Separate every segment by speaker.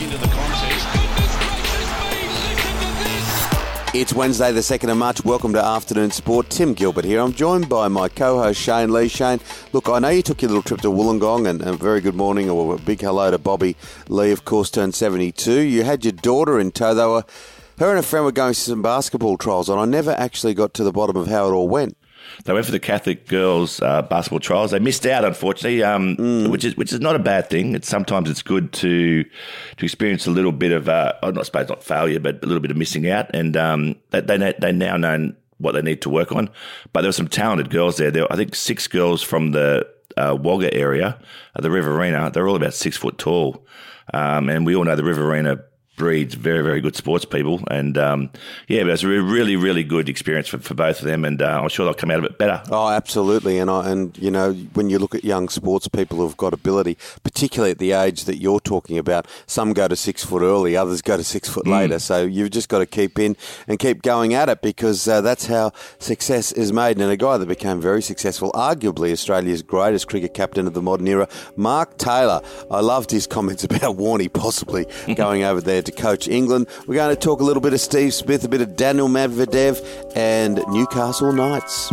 Speaker 1: into the contest.
Speaker 2: It's Wednesday, the 2nd of March. Welcome to Afternoon Sport. Tim Gilbert here. I'm joined by my co host Shane Lee. Shane, look, I know you took your little trip to Wollongong, and a very good morning, or a big hello to Bobby Lee, of course, turned 72. You had your daughter in tow. They were, her and a friend were going to some basketball trials, and I never actually got to the bottom of how it all went.
Speaker 3: They went for the Catholic girls uh, basketball trials. They missed out, unfortunately, um, mm. which is which is not a bad thing. It's sometimes it's good to to experience a little bit of, uh, I suppose not failure, but a little bit of missing out. And um, they they they now know what they need to work on. But there were some talented girls there. There, were, I think, six girls from the uh, Wagga area, uh, the Riverina. They're all about six foot tall, um, and we all know the Riverina breeds very, very good sports people. And um, yeah, it was a really, really good experience for, for both of them. And uh, I'm sure they'll come out of it better.
Speaker 2: Oh, absolutely. And I, and you know, when you look at young sports people who've got ability, particularly at the age that you're talking about, some go to six foot early, others go to six foot mm. later. So you've just got to keep in and keep going at it because uh, that's how success is made. And a guy that became very successful, arguably Australia's greatest cricket captain of the modern era, Mark Taylor. I loved his comments about Warney possibly going over there to coach England. We're going to talk a little bit of Steve Smith, a bit of Daniil Medvedev, and Newcastle Knights.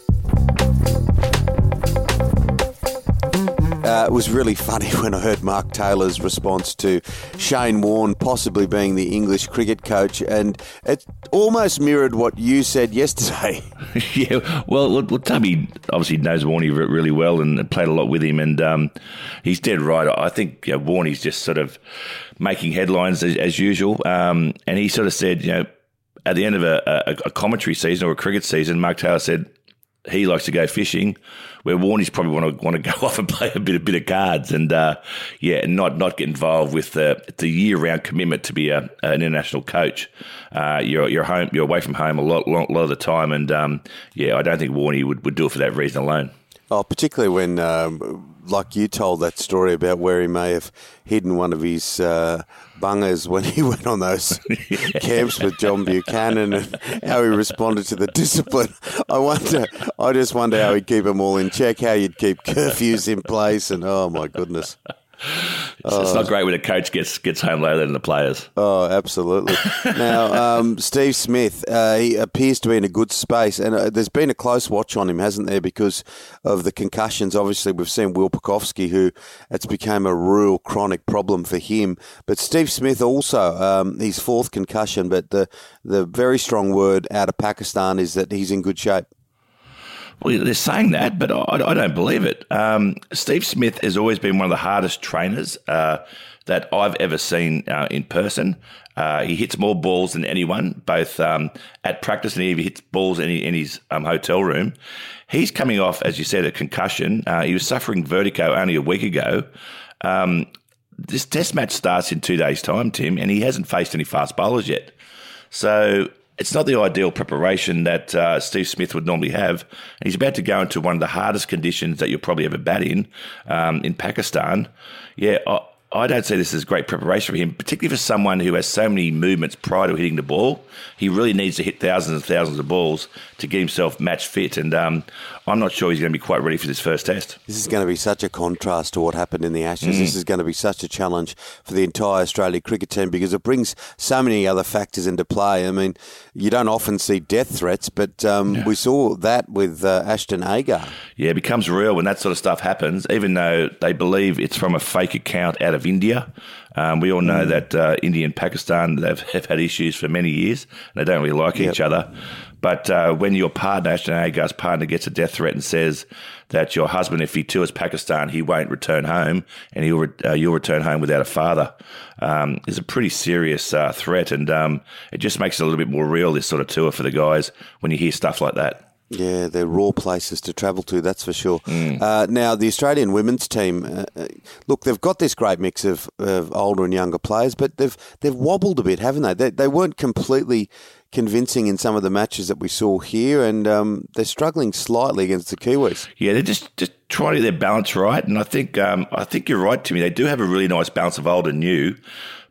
Speaker 2: Uh, it was really funny when I heard Mark Taylor's response to Shane Warne possibly being the English cricket coach, and it almost mirrored what you said yesterday.
Speaker 3: yeah, well, well, Tubby obviously knows Warney really well and played a lot with him, and um, he's dead right. I think you know, just sort of making headlines as, as usual, um, and he sort of said, you know, at the end of a, a, a commentary season or a cricket season, Mark Taylor said, he likes to go fishing, where Warney's probably want to want to go off and play a bit a bit of cards, and uh, yeah, and not not get involved with the the year round commitment to be a, an international coach. Uh, you're you're home, you're away from home a lot lot, lot of the time, and um, yeah, I don't think Warney would, would do it for that reason alone.
Speaker 2: Oh, particularly when, um, like you told that story about where he may have hidden one of his uh, bungers when he went on those camps with John Buchanan and how he responded to the discipline. I wonder, I just wonder how he'd keep them all in check, how you'd keep curfews in place, and oh my goodness.
Speaker 3: It's, it's, not great when a coach gets gets home later than the players.
Speaker 2: Oh, absolutely. now, um, Steve Smith, uh, he appears to be in a good space, and uh, there's been a close watch on him, hasn't there, because of the concussions. Obviously, we've seen Will Pucovski, who it's become a real chronic problem for him. But Steve Smith also, um, his fourth concussion, but the the very strong word out of Pakistan is that he's in good shape.
Speaker 3: Well, they're saying that, but I, I don't believe it. Um, Steve Smith has always been one of the hardest trainers uh, that I've ever seen uh, in person. Uh, he hits more balls than anyone, both um, at practice and he hits balls in, in his um, hotel room. He's coming off, as you said, a concussion. Uh, he was suffering vertigo only a week ago. Um, this test match starts in two days' time, Tim, and he hasn't faced any fast bowlers yet. So it's not the ideal preparation that uh, Steve Smith would normally have. He's about to go into one of the hardest conditions that you'll probably ever bat in, um, in Pakistan. Yeah, I, I don't see this as great preparation for him, particularly for someone who has so many movements prior to hitting the ball. He really needs to hit thousands and thousands of balls to get himself match fit. And um, I'm not sure he's going to be quite ready for this first test.
Speaker 2: This is going to be such a contrast to what happened in the Ashes. Mm. This is going to be such a challenge for the entire Australia cricket team because it brings so many other factors into play. I mean, you don't often see death threats, but um, yeah. we saw that with uh, Ashton Agar.
Speaker 3: Yeah, it becomes real when that sort of stuff happens, even though they believe it's from a fake account out of of India. Um, we all know mm. that uh, India and Pakistan have, have had issues for many years. And they don't really like yep. each other. But uh, when your partner, Ashton Agar's partner, gets a death threat and says that your husband, if he tours Pakistan, he won't return home, and he'll re- uh, you'll return home without a father, um, is a pretty serious uh, threat, and um, it just makes it a little bit more real this sort of tour for the guys when you hear stuff like that.
Speaker 2: Yeah, they're raw places to travel to, that's for sure. Mm. Uh, now, the Australian women's team, uh, uh, look, they've got this great mix of, of, older and younger players, but they've they've wobbled a bit, haven't they? They, they weren't completely convincing in some of the matches that we saw here, and um, they're struggling slightly against the Kiwis.
Speaker 3: Yeah, they're just, just trying to get their balance right, and I think um, I think you're right, Timmy. They do have a really nice balance of old and new.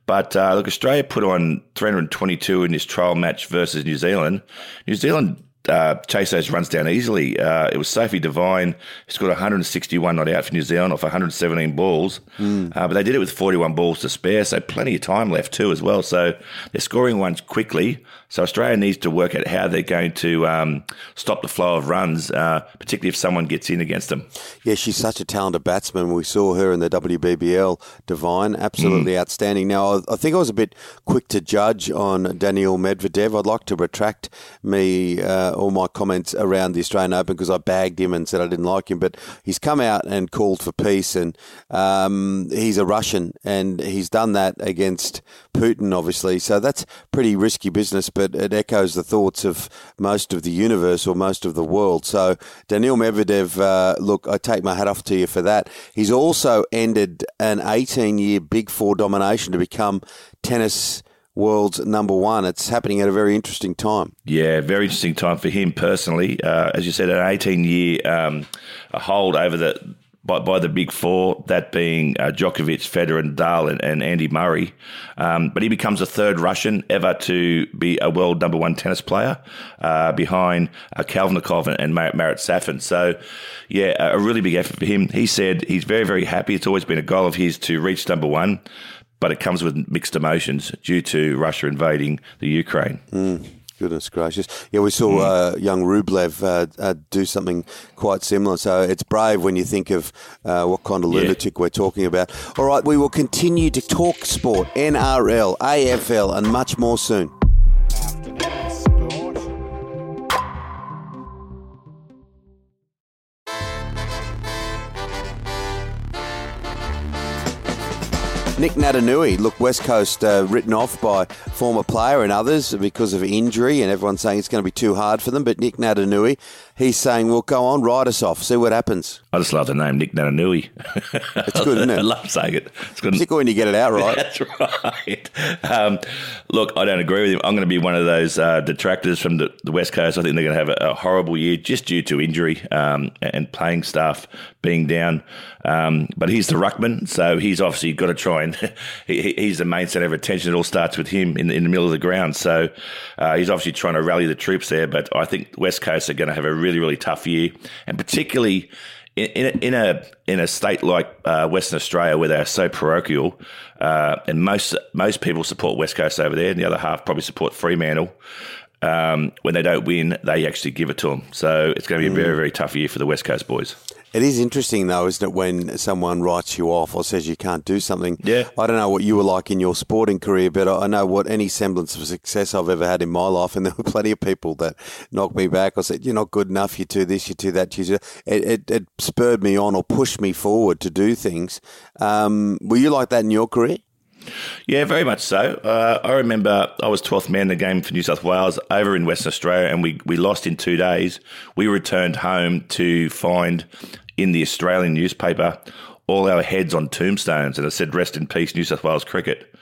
Speaker 3: But uh, look, Australia put on 322 in this trial match versus New Zealand. New Zealand uh, chase those runs down easily. Uh, it was Sophie Devine who scored 161 not out for New Zealand off 117 balls, mm. uh, but they did it with 41 balls to spare, so plenty of time left too as well. So they're scoring ones quickly. So Australia needs to work out how they're going to um, stop the flow of runs, uh, particularly if someone gets in against them.
Speaker 2: Yeah, she's such a talented batsman. We saw her in the WBBL. Devine, absolutely mm. outstanding. Now, I think I was a bit quick to judge on Daniil Medvedev. I'd like to retract me uh, all my comments around the Australian Open because I bagged him and said I didn't like him. But he's come out and called for peace, and um, he's a Russian, and he's done that against Putin, obviously. So that's pretty risky business but it echoes the thoughts of most of the universe or most of the world. So, Daniil Medvedev, uh, look, I take my hat off to you for that. He's also ended an 18 year Big Four domination to become tennis world's number one. It's happening at a very interesting time.
Speaker 3: Yeah, very interesting time for him personally. Uh, as you said, an 18 year um, hold over the by, by the big four, that being uh, Djokovic, Federer, Nadal, and, and Andy Murray. Um, but he becomes the third Russian ever to be a world number one tennis player uh, behind uh, Kafelnikov and, and Marat Safin. So, yeah, a really big effort for him. He said he's very, very happy. It's always been a goal of his to reach number one, but it comes with mixed emotions due to Russia invading the Ukraine.
Speaker 2: Mm. Goodness gracious. Yeah, we saw hmm. uh, young Rublev uh, uh, do something quite similar. So it's brave when you think of uh, what kind of lunatic yeah. we're talking about. All right, we will continue to talk sport, NRL, AFL, and much more soon. Nic Naitanui, look, West Coast uh, written off by former player and others because of injury, and everyone's saying it's going to be too hard for them. But Nic Naitanui, he's saying, well, go on, write us off, see what happens.
Speaker 3: I just love the name, Nic Naitanui.
Speaker 2: It's good, isn't it? I
Speaker 3: love saying it.
Speaker 2: It's good. Particularly when you get it out right.
Speaker 3: That's right. Um, look, I don't agree with him. I'm going to be one of those uh, detractors from the, the, West Coast. I think they're going to have a, a horrible year just due to injury um, and playing staff being down. Um, but he's the ruckman, so he's obviously got to try and he, he's the main centre of attention. It all starts with him in, in the middle of the ground. So uh, he's obviously trying to rally the troops there. But I think West Coast are going to have a really, really tough year, and particularly. In, in, a, in a in a state like uh, Western Australia where they are so parochial, uh, and most most people support West Coast over there, and the other half probably support Fremantle. Um, when they don't win, they actually give it to them. So it's going to be a very, very tough year for the West Coast boys.
Speaker 2: It is interesting, though, isn't it, when someone writes you off or says you can't do something?
Speaker 3: Yeah.
Speaker 2: I don't know what you were like in your sporting career, but I know what any semblance of success I've ever had in my life, and there were plenty of people that knocked me back or said, "You're not good enough. You do this, you do that." You do. It, it, it spurred me on or pushed me forward to do things. Um, were you like that in your career?
Speaker 3: Yeah, very much so. Uh, I remember I was 12th man in the game for New South Wales over in Western Australia, and we, we lost in two days. We returned home to find in the Australian newspaper all our heads on tombstones, and it said "Rest in peace, New South Wales cricket."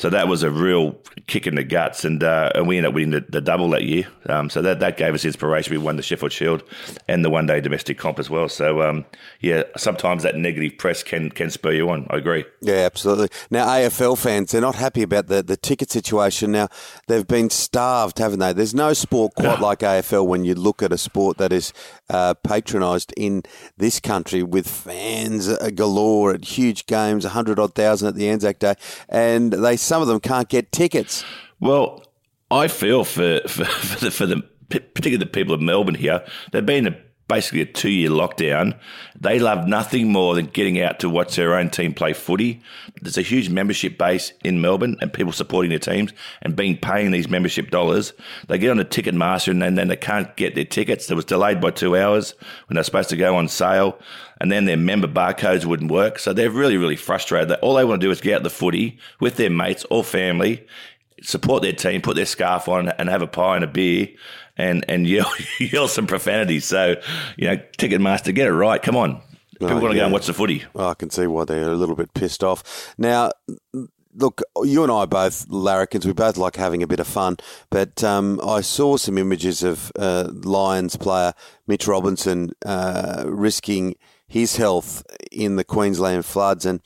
Speaker 3: So that was a real kick in the guts, and uh, and we ended up winning the, the double that year. Um, so that, that gave us inspiration. We won the Sheffield Shield and the one day domestic comp as well. So um, yeah, sometimes that negative press can can spur you on. I agree.
Speaker 2: Yeah, absolutely. Now AFL fans they're not happy about the, the ticket situation. Now they've been starved, haven't they? There's no sport quite yeah. like AFL when you look at a sport that is uh, patronised in this country with fans galore at huge games, hundred odd thousand at the Anzac Day, and they some of them can't get tickets.
Speaker 3: Well, I feel for for, for the, for the particularly the people of Melbourne here. They've been a basically a two year lockdown. They love nothing more than getting out to watch their own team play footy. There's a huge membership base in Melbourne and people supporting their teams and being paying these membership dollars. They get on a Ticketmaster and then, then they can't get their tickets. It was delayed by two hours when they're supposed to go on sale. And then their member barcodes wouldn't work. So they're really, really frustrated. All they want to do is get out the footy with their mates or family support their team, put their scarf on, and have a pie and a beer, and and yell yell some profanity. So, you know, Ticketmaster, get it right. Come on, people
Speaker 2: Oh,
Speaker 3: want to
Speaker 2: yeah.
Speaker 3: go and watch the footy.
Speaker 2: Well, I can see why they're a little bit pissed off. Now, look, you and I both larrikins. We both like having a bit of fun. But um, I saw some images of uh, Lions player Mitch Robinson uh, risking his health in the Queensland floods, and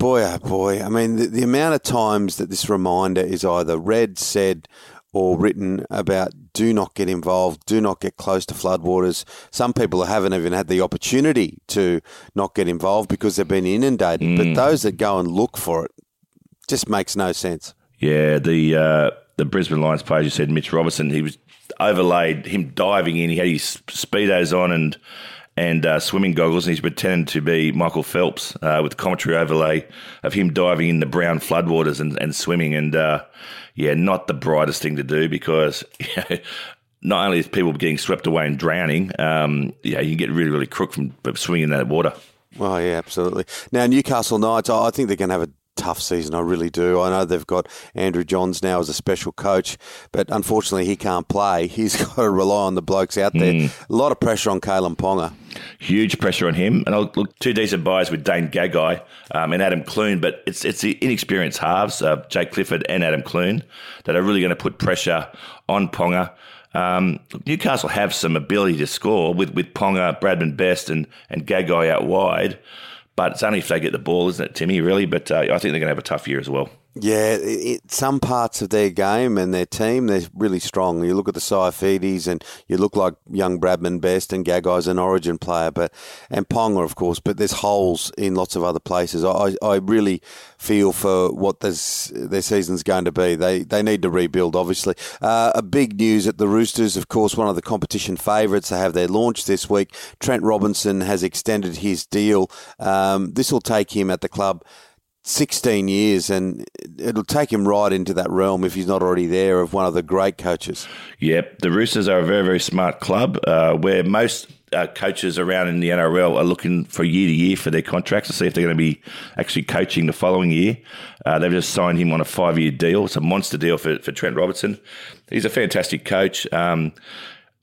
Speaker 2: boy, oh boy, I mean, the, the amount of times that this reminder is either read, said, or written about do not get involved, do not get close to floodwaters. Some people haven't even had the opportunity to not get involved because they've been inundated. But those that go and look for it just makes no sense.
Speaker 3: Yeah, the uh, the Brisbane Lions player, you said Mitch Robertson, he was overlaid him diving in. He had his speedos on and and uh, swimming goggles, and he's pretending to be Michael Phelps uh, with commentary overlay of him diving in the brown floodwaters and, and swimming. And uh, yeah, not the brightest thing to do because. You know, not only is people getting swept away and drowning, um, yeah, you can get really, really crook from swimming in that water.
Speaker 2: Oh, yeah, absolutely. Now, Newcastle Knights, I think they're going to have a tough season. I really do. I know they've got Andrew Johns now as a special coach, but unfortunately he can't play. He's got to rely on the blokes out there. A lot of pressure on Kalyn Ponga.
Speaker 3: Huge pressure on him. And I'll look two decent buys with Dane Gagai um, and Adam Clune, but it's it's the inexperienced halves, uh, Jake Clifford and Adam Clune, that are really going to put pressure on Ponga. Um, Newcastle have some ability to score with, with Ponga, Bradman Best, and, and Gagai out wide, but it's only if they get the ball, isn't it, Timmy, really? But uh, I think they're going to have a tough year as well.
Speaker 2: Yeah, it, it- some parts of their game and their team, they're really strong. You look at the Saifitis and you look like young Bradman Best and Gagai's an origin player, but and Ponga, of course, but there's holes in lots of other places. I, I really feel for what this, their season's going to be. They they need to rebuild, obviously. Uh, a big news at the Roosters, of course, one of the competition favourites. They have their launch this week. Trent Robinson has extended his deal. Um, this will take him at the club 16 years, and it'll take him right into that realm if he's not already there of one of the great coaches.
Speaker 3: Yep, the Roosters are a very, very smart club uh, where most uh, coaches around in the NRL are looking for year to year for their contracts to see if they're going to be actually coaching the following year. Uh, they've just signed him on a five year deal. It's a monster deal for, for Trent Robertson. He's a fantastic coach. Um,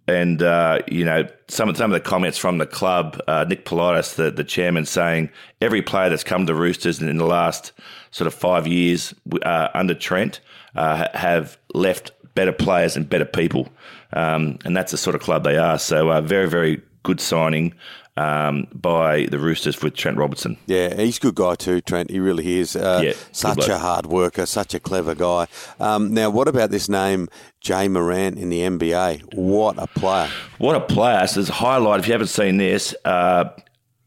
Speaker 3: and uh, you know some of some of the comments from the club, uh, Nick Politis, the the chairman, saying every player that's come to Roosters in the last sort of five years uh, under Trent uh, have left better players and better people, um, and that's the sort of club they are. So uh, very very good signing um, by the Roosters with Trent Robertson.
Speaker 2: Yeah, he's a good guy too, Trent. He really is. Uh,
Speaker 3: Yeah,
Speaker 2: such a hard worker, such a clever guy. Um, now, what about this name, Ja Morant in the NBA? What a player!
Speaker 3: What a player! So there's a highlight. If you haven't seen this, uh,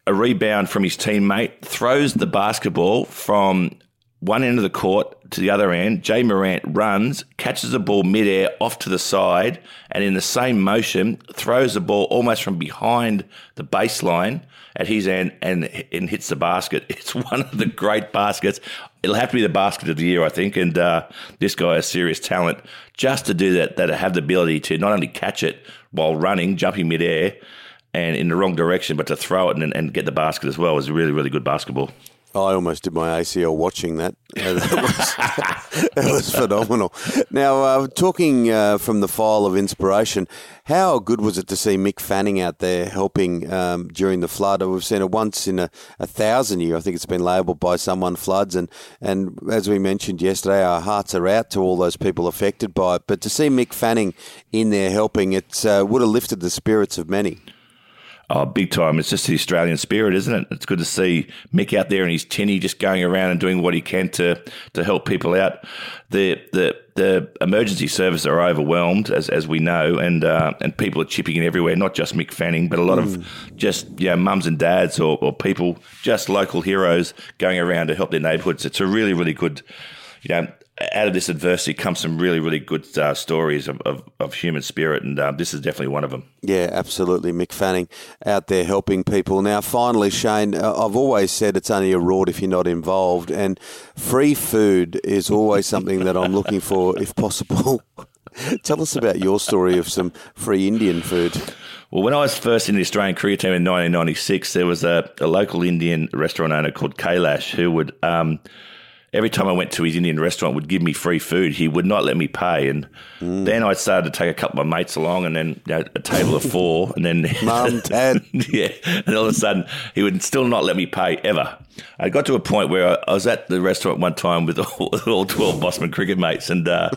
Speaker 3: a rebound from his teammate throws the basketball from one end of the court to the other end. Ja Morant runs, catches the ball midair off to the side, and in the same motion throws the ball almost from behind the baseline at his end and and hits the basket. It's one of the great baskets. It'll have to be the basket of the year, I think. And uh, this guy has serious talent just to do that. That have the ability to not only catch it while running, jumping midair, and in the wrong direction, but to throw it and, and get the basket as well is really really good basketball.
Speaker 2: I almost did my ACL watching that. That, was, that was phenomenal. Now, uh, talking uh, from the file of inspiration, how good was it to see Mick Fanning out there helping um, during the flood? We've seen it once in a, a thousand year. I think it's been labelled by someone floods, and and as we mentioned yesterday, our hearts are out to all those people affected by it. But to see Mick Fanning in there helping, it uh, would have lifted the spirits of many.
Speaker 3: Oh, big time. It's just the Australian spirit, isn't it? It's good to see Mick out there in his tinny just going around and doing what he can to to help people out. The the the emergency services are overwhelmed, as as we know, and uh, and people are chipping in everywhere, not just Mick Fanning, but a lot of just you know, mums and dads or, or people, just local heroes going around to help their neighbourhoods. It's a really, really good, you know, out of this adversity comes some really, really good uh, stories of, of, of, human spirit, and uh, this is definitely one of them.
Speaker 2: Yeah, absolutely. Mick Fanning out there helping people. Now, finally, Shane, uh, I've always said it's only a reward if you're not involved, and free food is always something that I'm looking for if possible. Tell us about your story of some free Indian food.
Speaker 3: Well, when I was first in the Australian cricket team in 1996, there was a, a local Indian restaurant owner called Kailash who would. Um, every time I went to his Indian restaurant, would give me free food. He would not let me pay, and mm. then I started to take a couple of my mates along, and then you know, a table of four, and then
Speaker 2: mum, dad,
Speaker 3: yeah, and all of a sudden he would still not let me pay ever. I got to a point where I was at the restaurant one time with all, all twelve Mosman cricket mates, and uh,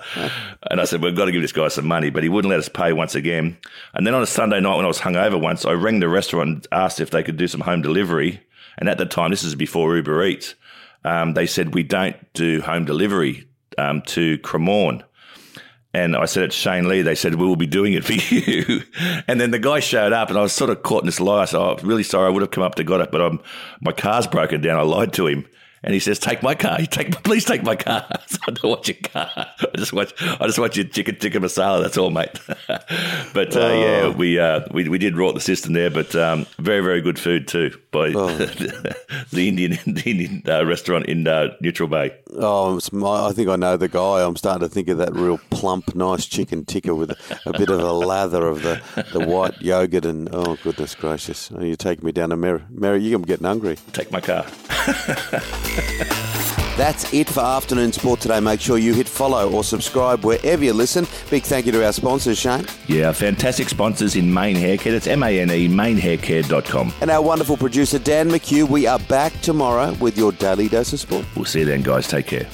Speaker 3: and I said we've got to give this guy some money, but he wouldn't let us pay once again. And then on a Sunday night when I was hungover once, I rang the restaurant and asked if they could do some home delivery. And at the time, this is before Uber Eats um, they said, we don't do home delivery um, to Cremorne. And I said, it's Shane Lee. They said, we will be doing it for you. and then the guy showed up and I was sort of caught in this lie. I said, oh, really sorry. I would have come up to got it, but I'm, my car's broken down. I lied to him. And he says, "Take my car. You take, please take my car. I don't want your car. I just want, I just want your chicken tikka masala. That's all, mate." but uh, oh. yeah, we, uh, we we did rot the system there, but um, very very good food too by oh. the Indian the Indian uh, restaurant in uh, Neutral Bay.
Speaker 2: Oh, my, I think I know the guy. I'm starting to think of that real plump, nice chicken tikka with a, a bit of a lather of the, the white yogurt and oh goodness gracious! you're taking me down to Mary. Mary, you're getting hungry.
Speaker 3: Take my car.
Speaker 2: That's it for Afternoon Sport today. Make sure you hit follow or subscribe wherever you listen. Big thank you to our sponsors, Shane.
Speaker 3: Yeah, fantastic sponsors in Mane Haircare. That's M-A-N-E, manehaircare.com.
Speaker 2: And our wonderful producer, Dan McHugh. We are back tomorrow with your daily dose of sport.
Speaker 3: We'll see you then, guys. Take care.